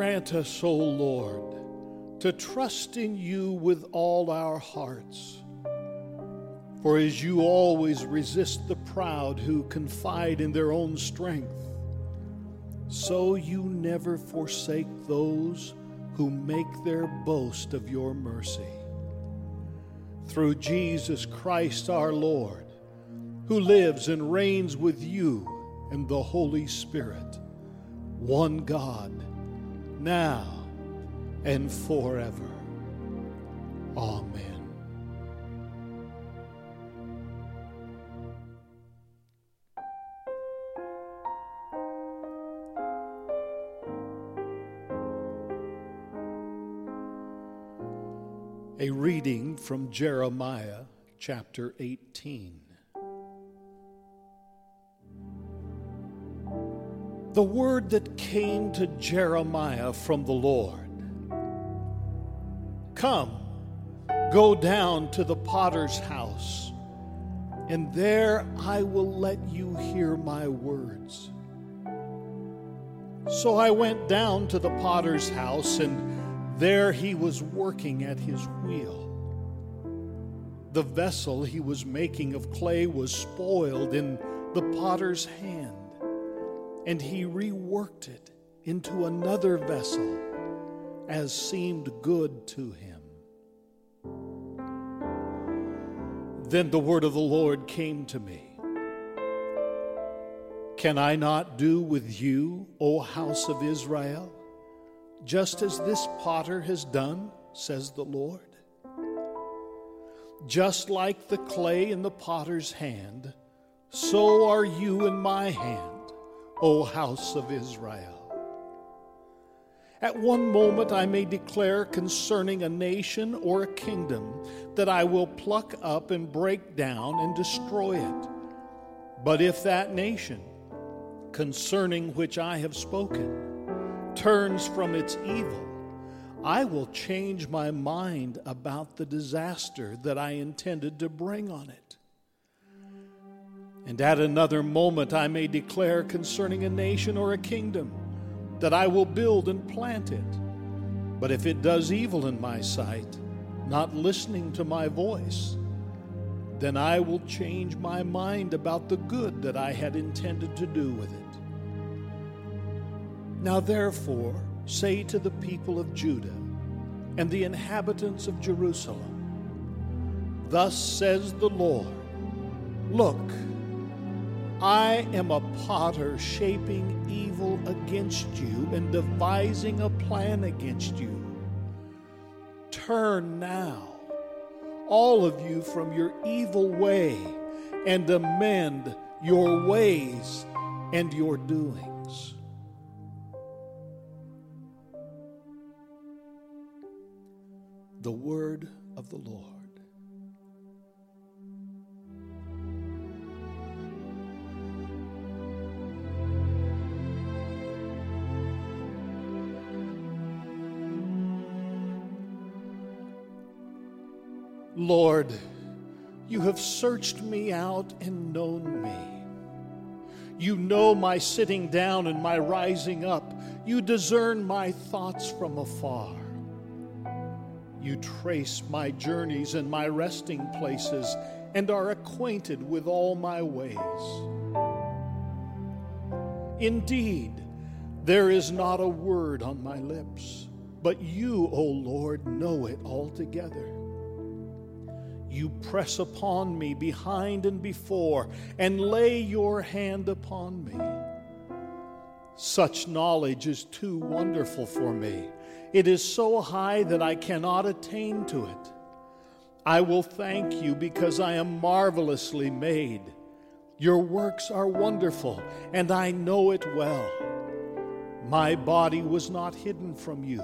grant us, O Lord, to trust in you with all our hearts. For as you always resist the proud who confide in their own strength, so you never forsake those who make their boast of your mercy. Through Jesus Christ our Lord, who lives and reigns with you and the Holy Spirit, one God, now and forever. Amen. A reading from Jeremiah chapter 18. The word that came to Jeremiah from the Lord Come, go down to the potter's house, and there I will let you hear my words. So I went down to the potter's house and there he was working at his wheel. The vessel he was making of clay was spoiled in the potter's hand, and he reworked it into another vessel as seemed good to him. Then the word of the Lord came to me. Can I not do with you, O house of Israel? just as this potter has done, says the Lord. Just like the clay in the potter's hand, so are you in my hand, O house of Israel. At one moment I may declare concerning a nation or a kingdom that I will pluck up and break down and destroy it. But if that nation, concerning which I have spoken, turns from its evil, I will change my mind about the disaster that I intended to bring on it. And at another moment, I may declare concerning a nation or a kingdom that I will build and plant it. But if it does evil in my sight, not listening to my voice, then I will change my mind about the good that I had intended to do with it. Now, therefore, say to the people of Judah and the inhabitants of Jerusalem, Thus says the Lord Look, I am a potter shaping evil against you and devising a plan against you. Turn now, all of you, from your evil way and amend your ways and your doings. the word of the Lord. Lord, you have searched me out and known me. You know my sitting down and my rising up. You discern my thoughts from afar. You trace my journeys and my resting places and are acquainted with all my ways. Indeed, there is not a word on my lips, but you, O Lord, know it altogether. You press upon me behind and before, and lay your hand upon me. Such knowledge is too wonderful for me. It is so high that I cannot attain to it. I will thank you because I am marvelously made. Your works are wonderful, and I know it well. My body was not hidden from you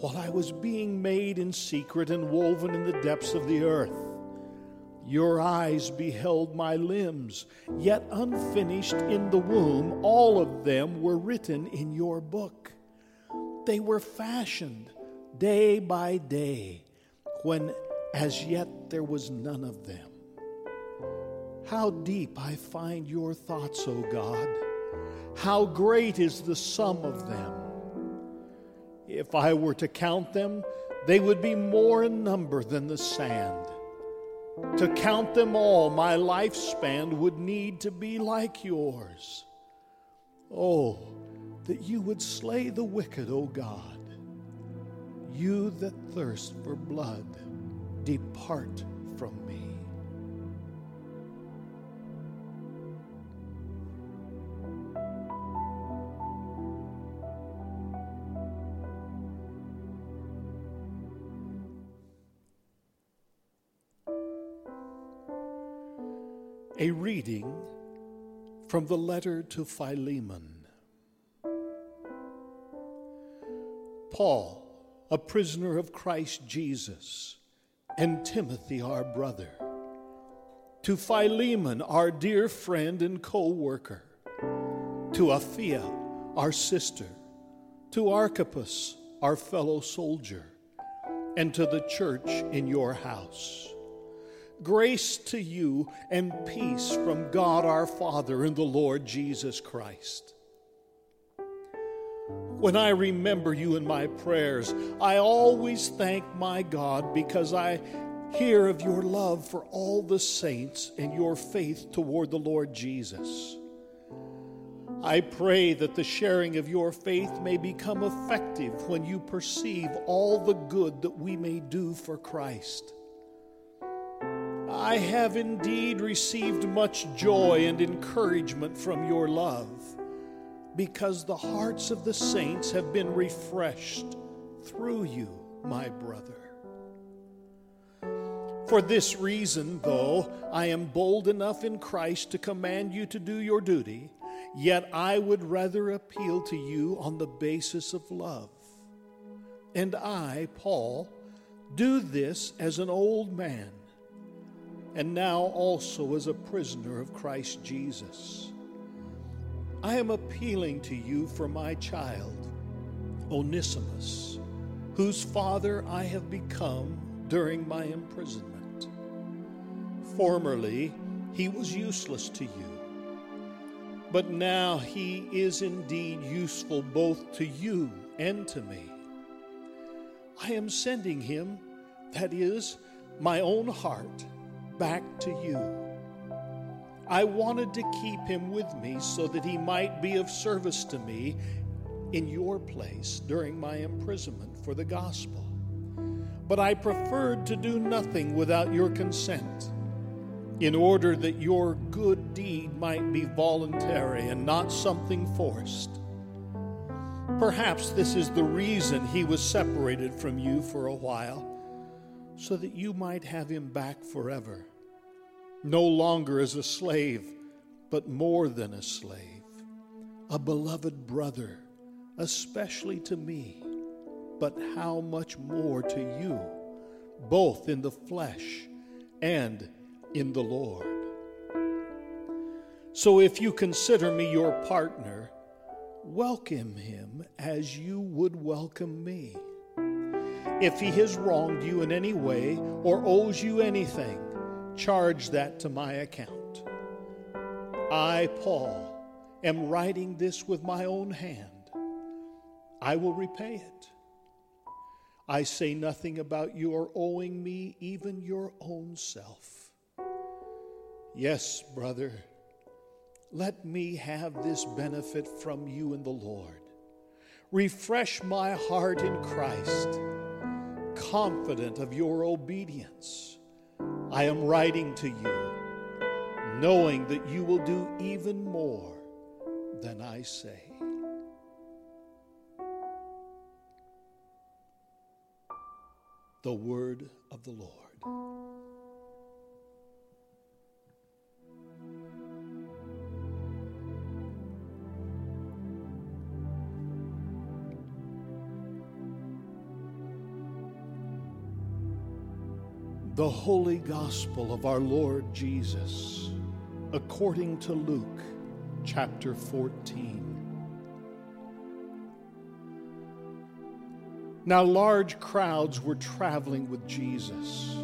while I was being made in secret and woven in the depths of the earth. Your eyes beheld my limbs, yet unfinished in the womb, all of them were written in your book. They were fashioned day by day when as yet there was none of them. How deep I find your thoughts, O God. How great is the sum of them. If I were to count them, they would be more in number than the sand. To count them all, my lifespan would need to be like yours. Oh, that you would slay the wicked, O God. You that thirst for blood, depart from me. A reading from the letter to Philemon. Paul, a prisoner of Christ Jesus, and Timothy, our brother, to Philemon, our dear friend and co worker, to Apphia, our sister, to Archippus, our fellow soldier, and to the church in your house. Grace to you and peace from God our Father and the Lord Jesus Christ. When I remember you in my prayers, I always thank my God because I hear of your love for all the saints and your faith toward the Lord Jesus. I pray that the sharing of your faith may become effective when you perceive all the good that we may do for Christ. I have indeed received much joy and encouragement from your love, because the hearts of the saints have been refreshed through you, my brother. For this reason, though I am bold enough in Christ to command you to do your duty, yet I would rather appeal to you on the basis of love. And I, Paul, do this as an old man and now also as a prisoner of Christ Jesus. I am appealing to you for my child, Onesimus, whose father I have become during my imprisonment. Formerly, he was useless to you, but now he is indeed useful both to you and to me. I am sending him, that is, my own heart back to you. I wanted to keep him with me so that he might be of service to me in your place during my imprisonment for the gospel. But I preferred to do nothing without your consent, in order that your good deed might be voluntary and not something forced. Perhaps this is the reason he was separated from you for a while so that you might have him back forever, no longer as a slave, but more than a slave, a beloved brother, especially to me, but how much more to you, both in the flesh and in the Lord. So if you consider me your partner, welcome him as you would welcome me. If he has wronged you in any way or owes you anything, charge that to my account. I, Paul, am writing this with my own hand. I will repay it. I say nothing about your owing me even your own self. Yes, brother, let me have this benefit from you in the Lord. Refresh my heart in Christ confident of your obedience. I am writing to you, knowing that you will do even more than I say. The word of the Lord. The holy gospel of our Lord Jesus according to Luke chapter 14. Now, large crowds were traveling with Jesus,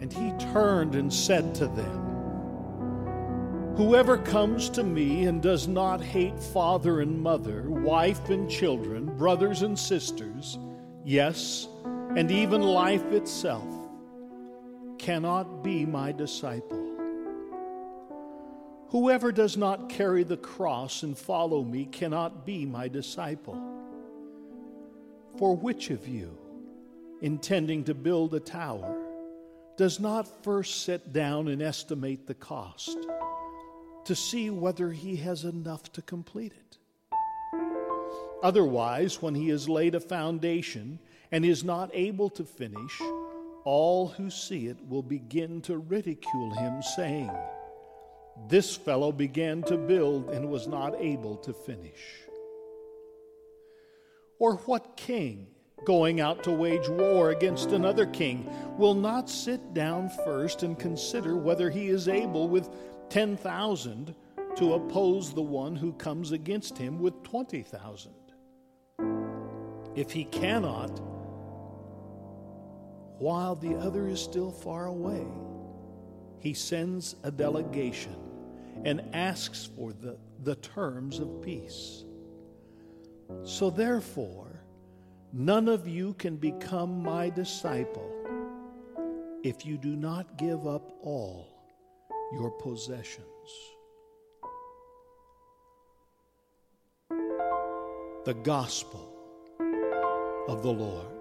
and he turned and said to them, Whoever comes to me and does not hate father and mother, wife and children, brothers and sisters, yes, and even life itself, cannot be my disciple. Whoever does not carry the cross and follow me cannot be my disciple. For which of you, intending to build a tower, does not first sit down and estimate the cost to see whether he has enough to complete it? Otherwise, when he has laid a foundation and is not able to finish, all who see it will begin to ridicule him, saying, This fellow began to build and was not able to finish. Or what king, going out to wage war against another king, will not sit down first and consider whether he is able with 10,000 to oppose the one who comes against him with 20,000? If he cannot, while the other is still far away, he sends a delegation and asks for the, the terms of peace. So, therefore, none of you can become my disciple if you do not give up all your possessions. The Gospel of the Lord.